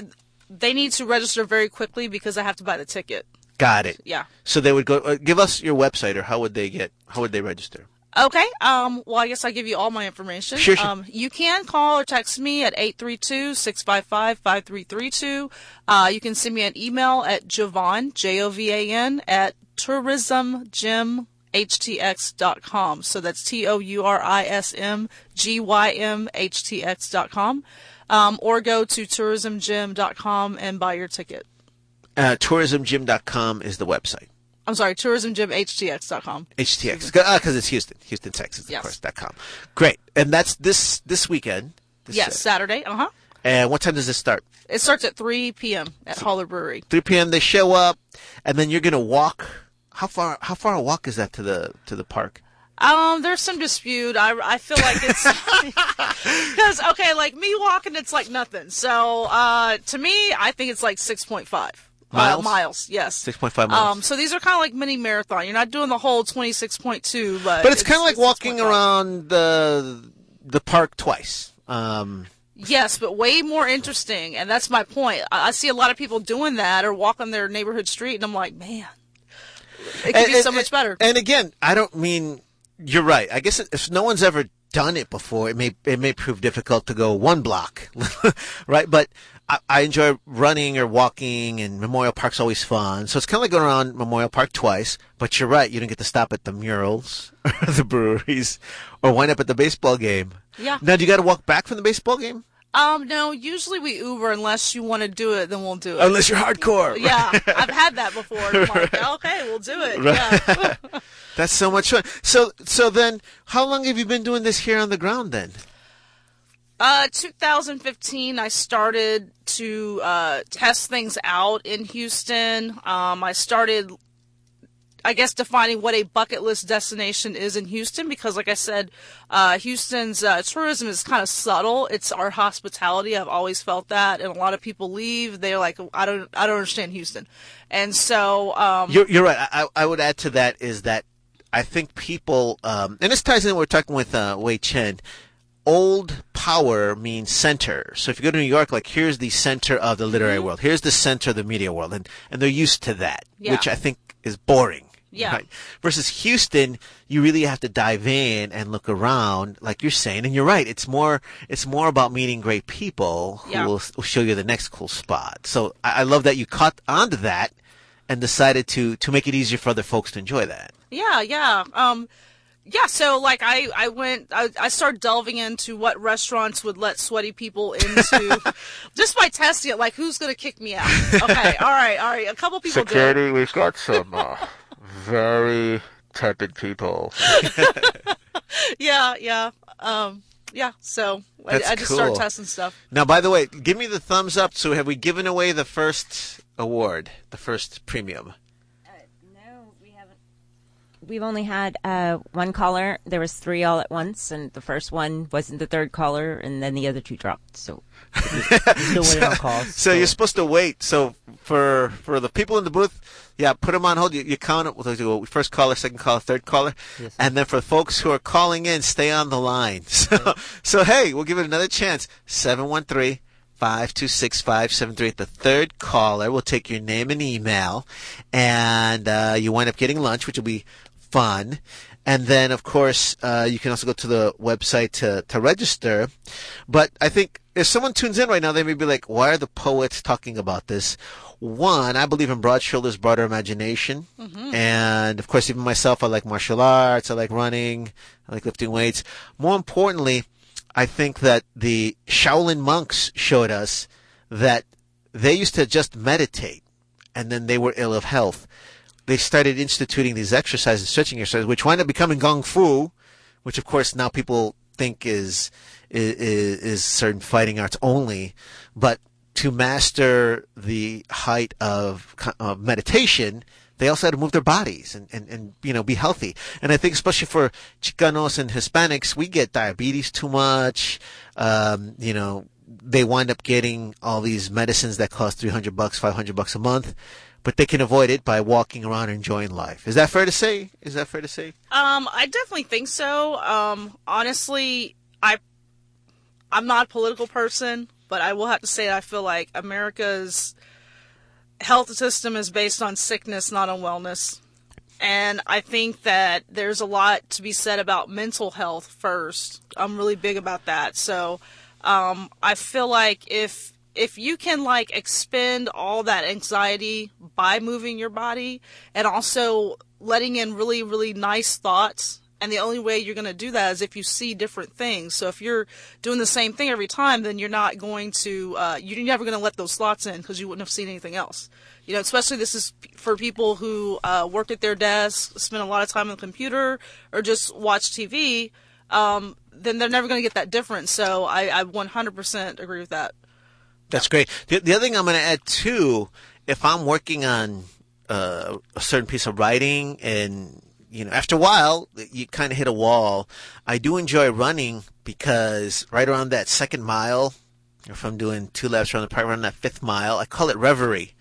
they need to register very quickly because I have to buy the ticket. Got it. Yeah. So they would go. Uh, give us your website, or how would they get? How would they register? Okay. Um, well, I guess I give you all my information. Sure, sure. Um, you can call or text me at 832-655-5332. Uh, you can send me an email at Jovan, J-O-V-A-N, at tourismgymhtx.com. So that's T-O-U-R-I-S-M-G-Y-M-H-T-X.com. Um, or go to tourismgym.com and buy your ticket. Uh, tourismgym.com is the website. I'm sorry, tourismgymhtx.com. HTX, because it's Houston, Houston, Texas, of Yes. course, dot com. Great, and that's this this weekend. This, Yes, uh, Saturday. Uh-huh. and what time does this start? It starts at 3 p.m. at Holler Brewery. 3 p.m. They show up, and then you're gonna walk. How far? How far a walk is that to the to the park? Um, there's some dispute. I, I feel like it's because okay, like me walking, it's like nothing. So, uh, to me, I think it's like six point five Miles? Uh, miles, yes, 6.5 miles. Um, so these are kind of like mini marathon. You're not doing the whole twenty six point two, but But it's, kind of like walking 6.5. around the the park twice. Um, Yes, but way more interesting, and that's my point. I, I see a lot of people doing that or walking their neighborhood street, and I'm like, man, it could be so much better. And again, I don't mean you're right. I guess if no one's ever done it before, it may it may prove difficult to go one block, right? But I, I enjoy running or walking, and Memorial Park's always fun. So it's kind of like going around Memorial Park twice. But you're right; you don't get to stop at the murals or the breweries or wind up at the baseball game. Yeah. Now, do you got to walk back from the baseball game? Um, no, usually we Uber unless you want to do it, then we'll do it. Unless you're hardcore. Yeah, I've had that before. Like, okay, we'll do it. Yeah. That's so much fun. So, so then, how long have you been doing this here on the ground then? Uh, 2015, I started to uh, test things out in Houston. Um, I started, I guess, defining what a bucket list destination is in Houston because, like I said, uh, Houston's uh, tourism is kind of subtle. It's our hospitality. I've always felt that, and a lot of people leave. They're like, I don't, I don't understand Houston, and so um, You're, you're right. I, I would add to that is that I think people, um, and this ties in. We're talking with uh, Wei Chen. Old power means center. So if you go to New York, like here's the center of the literary Mm-hmm. world, here's the center of the media world, and and they're used to that, Yeah. which I think is boring. Yeah. Right? Versus Houston, you really have to dive in and look around, like you're saying, and you're right. It's more it's more about meeting great people who Yeah. will, will show you the next cool spot. So I, I love that you caught onto that and decided to to make it easier for other folks to enjoy that. Yeah, yeah. Um yeah, so like I I went I, I started delving into what restaurants would let sweaty people into just by testing it like who's going to kick me out. Okay, all right, all right. A couple people did. we've got some uh, very tepid people. Yeah, yeah. Um yeah, so I, That's I just started cool. testing stuff. Now, by the way, give me the thumbs up. So, have we given away the first award, the first premium? No, we haven't. Only had uh, one caller. There was three all at once, and the first one wasn't the third caller, and then the other two dropped. So Still waiting on calls. So you're supposed to wait. So for for the people in the booth, yeah, put them on hold. You, you count it. We'll do first caller, second caller, third caller, Yes. and then for the folks who are calling in, stay on the line. So so hey, we'll give it another chance. Seven one three. 526-573. The third caller will take your name and email, and uh, you wind up getting lunch, which will be fun. And then, of course, uh, you can also go to the website to, to register. But I think if someone tunes in right now, they may be like, why are the poets talking about this? One, I believe in broad shoulders, broader imagination. And of course, even myself, I like martial arts, I like running, I like lifting weights. More importantly, I think that the Shaolin monks showed us that they used to just meditate and then they were ill of health. They started instituting these exercises, stretching exercises, which wind up becoming Kung Fu, which of course now people think is, is, is certain fighting arts only. But to master the height of, meditation, they also had to move their bodies and, and, and, you know, be healthy. And I think especially for Chicanos and Hispanics, we get diabetes too much. Um, you know, they wind up getting all these medicines that cost 300 bucks, 500 bucks a month, but they can avoid it by walking around and enjoying life. Is that fair to say? Is that fair to say? Um, I definitely think so. Um, honestly, I I'm not a political person, but I will have to say I feel like America's health system is based on sickness, not on wellness. And I think that there's a lot to be said about mental health first. I'm really big about that. So um, I feel like if if you can like expend all that anxiety by moving your body and also letting in really really nice thoughts and the only way you're going to do that is if you see different things. So if you're doing the same thing every time then you're not going to uh, you're never going to let those thoughts in because you wouldn't have seen anything else. You know especially this is for people who uh, work at their desk spend a lot of time on the computer or just watch tv um, then they're never going to get that difference. So I, I 100% agree with that That's great. The, the other thing I'm going to add too, if I'm working on uh, a certain piece of writing and you know, after a while, you kind of hit a wall. I do enjoy running because right around that second mile, if I'm doing two laps around the park, around that fifth mile, I call it reverie,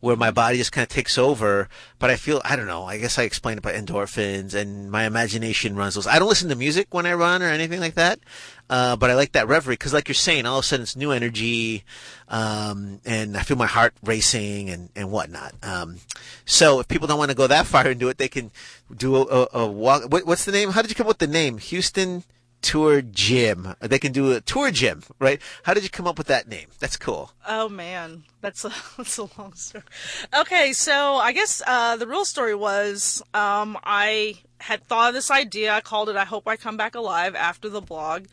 where my body just kind of takes over. But I feel, I don't know, I guess I explained it by endorphins and my imagination runs those. I don't listen to music when I run or anything like that. Uh, but I like that reverie because, like you're saying, all of a sudden it's new energy, um, and I feel my heart racing and, and whatnot. Um, so if people don't want to go that far and do it, they can do a, a, a walk. What, what's the name? How did you come up with the name? Houston Tour Gym. They can do a tour gym, right? How did you come up with that name? That's cool. Oh man, that's a that's a long story. Okay, so I guess uh, the real story was um, I had thought of this idea. I called it "I Hope I Come Back Alive" after the blog,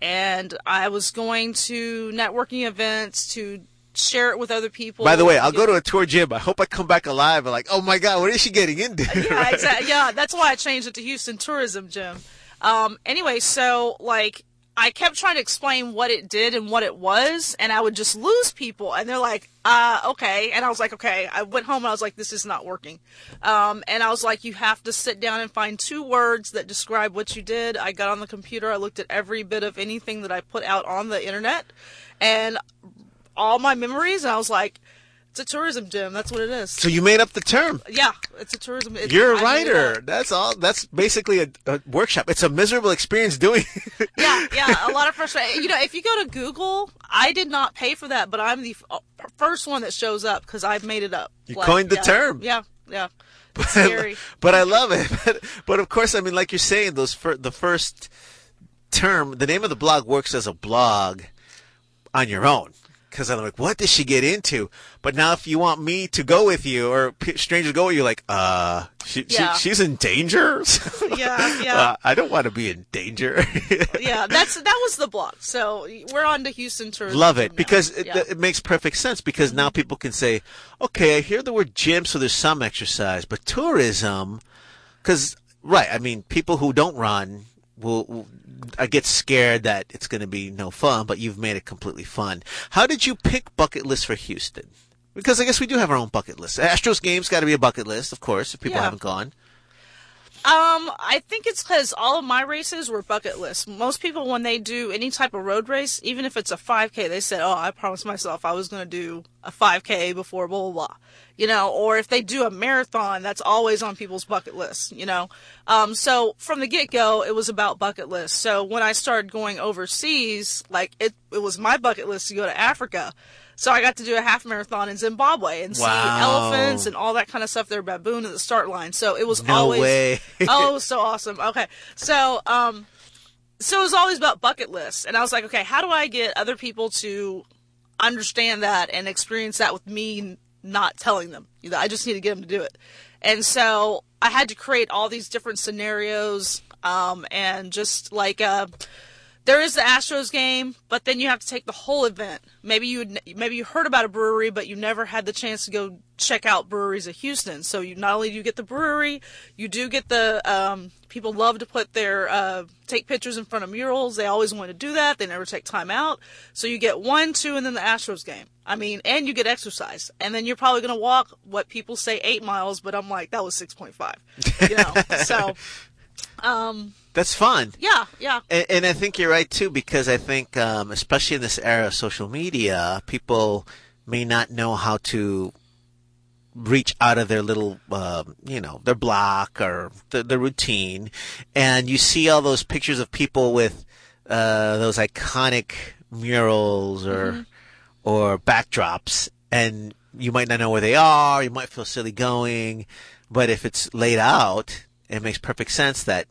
and I was going to networking events to share it with other people. By the way, I'll go to a tour gym. I hope I come back alive. I'm like, oh my god, what is she getting into? yeah, exactly. Yeah, that's why I changed it to Houston Tourism Gym. Um, anyway, so like I kept trying to explain what it did and what it was, and I would just lose people, and they're like, uh, okay. And I was like, okay. I went home and I was like, this is not working. Um, and I was like, you have to sit down and find two words that describe what you did. I got on the computer, I looked at every bit of anything that I put out on the internet, and all my memories, and I was like, it's a tourism gym. That's what it is. so you made up the term. yeah, it's a tourism. It, You're a I made it writer. That's all. That's basically a, a workshop. It's a miserable experience doing. yeah, yeah, a lot of frustration. You know, if you go to Google, I did not pay for that, but I'm the f- uh, first one that shows up because I've made it up. You coined the yeah, term. Yeah, yeah. It's scary. but I love it. But, but of course, I mean, like you're saying, those fir- the first term, the name of the blog works as a blog on your own. Because I'm like, what did she get into? But now, if you want me to go with you, or p- strangers go with you, like, uh, she, Yeah. she she's in danger. Yeah, yeah. Uh, I don't want to be in danger. yeah, that's that was the block. So we're on to Houston tourism. Love it now. because it, Yeah. it makes perfect sense because now people can say, okay, I hear the word gym, so there's some exercise, but tourism, because right, I mean, people who don't run will, will I get scared that it's going to be no fun, but you've made it completely fun. How did you pick bucket list for Houston? Because I guess we do have our own bucket list. Astros games got to be a bucket list, of course, if people Yeah. haven't gone. Um, I think it's because all of my races were bucket list. Most people, when they do any type of road race, even if it's a 5K, they said, "Oh, I promised myself I was going to do a 5K before blah blah blah," you know. Or if they do a marathon, that's always on people's bucket list, you know. Um, so from the get go, it was about bucket list. So when I started going overseas, like it, it was my bucket list to go to Africa. So I got to do a half marathon in Zimbabwe and see elephants and all that kind of stuff. They're baboon at the start line. So it was No always way. oh, so awesome. Okay, so um, so it was always about bucket lists, and I was like, okay, how do I get other people to understand that and experience that with me not telling them? You know, I just need to get them to do it, and so I had to create all these different scenarios, um, and just like uh. There is the Astros game, but then you have to take the whole event. Maybe you maybe you heard about a brewery, but you never had the chance to go check out breweries of Houston. So you not only do you get the brewery, you do get the um, people love to put their uh, take pictures in front of murals. They always want to do that. They never take time out. So you get one, two, and then the Astros game. I mean, and you get exercise, and then you're probably going to walk what people say eight miles, but I'm like that was six point five. You know, so That's fun. yeah, yeah. And, and I think you're right too, because I think, um, especially in this era of social media, people may not know how to reach out of their little, um, you know, their block or the, the routine, and you see all those pictures of people with uh, those iconic murals or or backdrops, and you might not know where they are. You might feel silly going, but if it's laid out, it makes perfect sense that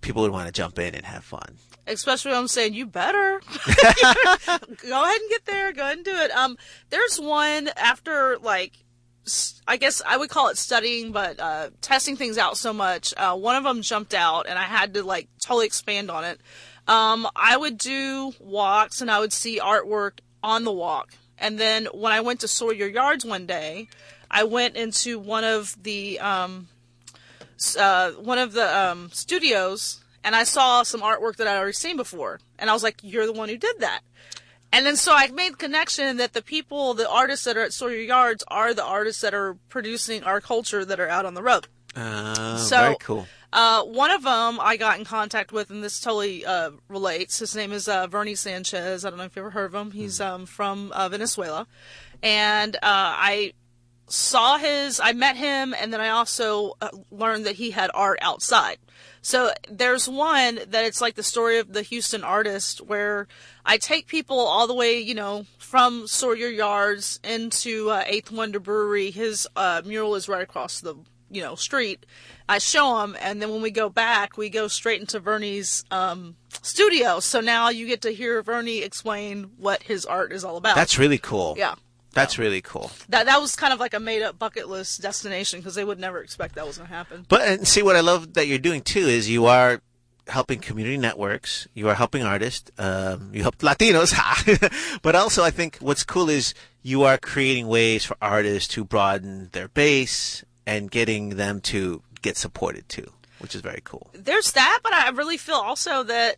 people would want to jump in and have fun. especially when I'm saying you better go ahead and get there, go ahead and do it. Um, there's one after like, I guess I would call it studying, but uh, testing things out so much. Uh, one of them jumped out, and I had to like totally expand on it. Um, I would do walks, and I would see artwork on the walk. And then when I went to Sawyer Yards one day, I went into one of the um, uh, one of the um, studios and I saw some artwork that I'd already seen before. And I was like, you're the one who did that. And then so I made the connection that the people, the artists that are at Sawyer Yards are the artists that are producing our culture that are out on the road. Uh, So- very cool. Uh, one of them I got in contact with, and this totally uh, relates. His name is uh, Vernie Sanchez. I don't know if you've ever heard of him. He's um, from uh, Venezuela, and uh, I saw his. I met him, and then I also uh, learned that he had art outside. So there's one that it's like the story of the Houston artist, where I take people all the way, you know, from Sawyer Yards into uh, Eighth Wonder Brewery. His uh, mural is right across the you know street. I show them, and then when we go back, we go straight into Vernie's um, studio. So now you get to hear Vernie explain what his art is all about. That's really cool. yeah. That's really cool. That that was kind of like a made up bucket list destination because they would never expect that was going to happen. But and see what I love that you're doing too is you are helping community networks. You are helping artists. Um, you help Latinos. but also, I think what's cool is you are creating ways for artists to broaden their base and getting them to get supported too, which is very cool. There's that, but I really feel also that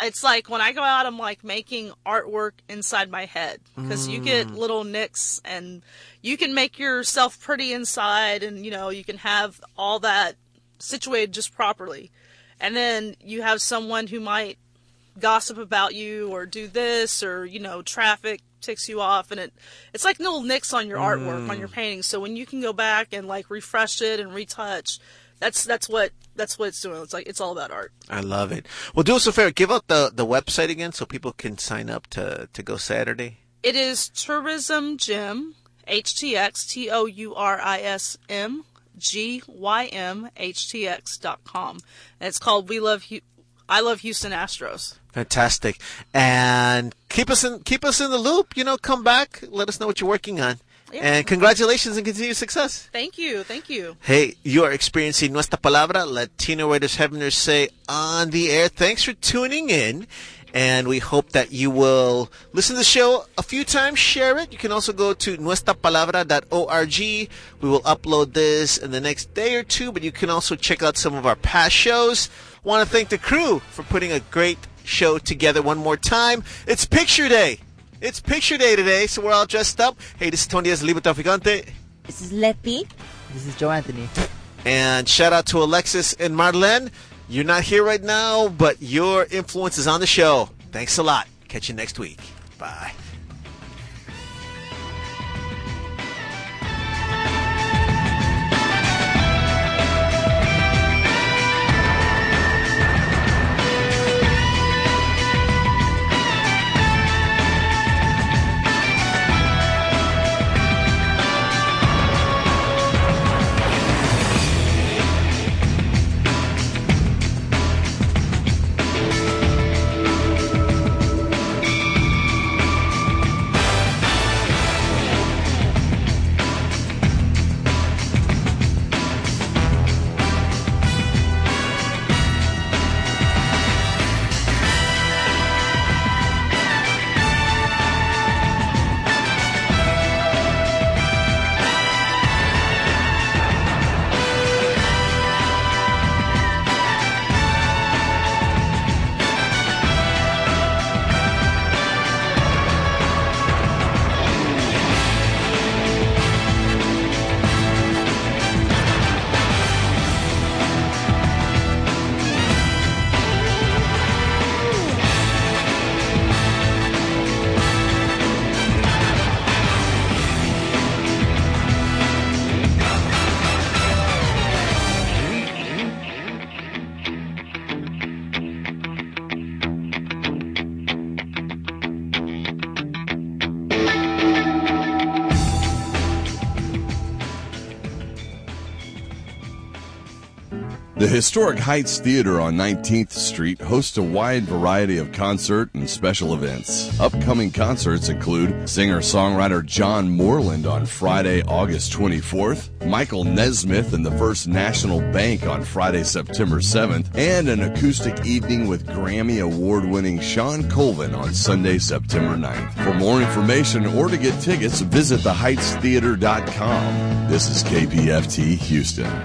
it's like when I go out, I'm like making artwork inside my head because you get mm. little nicks and you can make yourself pretty inside, and you know you can have all that situated just properly, and then you have someone who might gossip about you or do this or you know traffic ticks you off and it it's like little nicks on your artwork on your mm. painting. So when you can go back and like refresh it and retouch that's that's what that's what it's doing it's like it's all about art I love it. Well, do us a favor. Give out the, the website again so people can sign up to, to go Saturday. it is tourism gym htx t-o-u-r-i-s-m g-y-m h-t-x dot com and it's called we love Hu- i love houston astros Fantastic. And keep us in keep us in the loop. You know, come back. Let us know what you're working on. And congratulations and continued success. thank you thank you Hey, you are experiencing Nuestra Palabra, Latino Writers Heaveners Say on the air. Thanks for tuning in. And we hope that you will listen to the show a few times, share it. You can also go to nuestrapalabra.org. We will upload this in the next day or two, but you can also check out some of our past shows. Want to thank the crew for putting a great show together one more time. It's Picture Day. It's Picture Day today, so we're all dressed up. Hey, this is Tony Diaz, Librotraficante. This is Lepi. This is Joe Anthony. And shout out to Alexis and Marlene. You're not here right now, but your influence is on the show. Thanks a lot. Catch you next week. Bye. Historic Heights Theater on 19th Street hosts a wide variety of concert and special events. Upcoming concerts include singer-songwriter John Moreland on Friday, August 24th, Michael Nesmith and the First National Band on Friday, September 7th, and an acoustic evening with Grammy Award-winning Shawn Colvin on Sunday, September 9th. For more information or to get tickets, visit theheightstheater.com. This is KPFT Houston.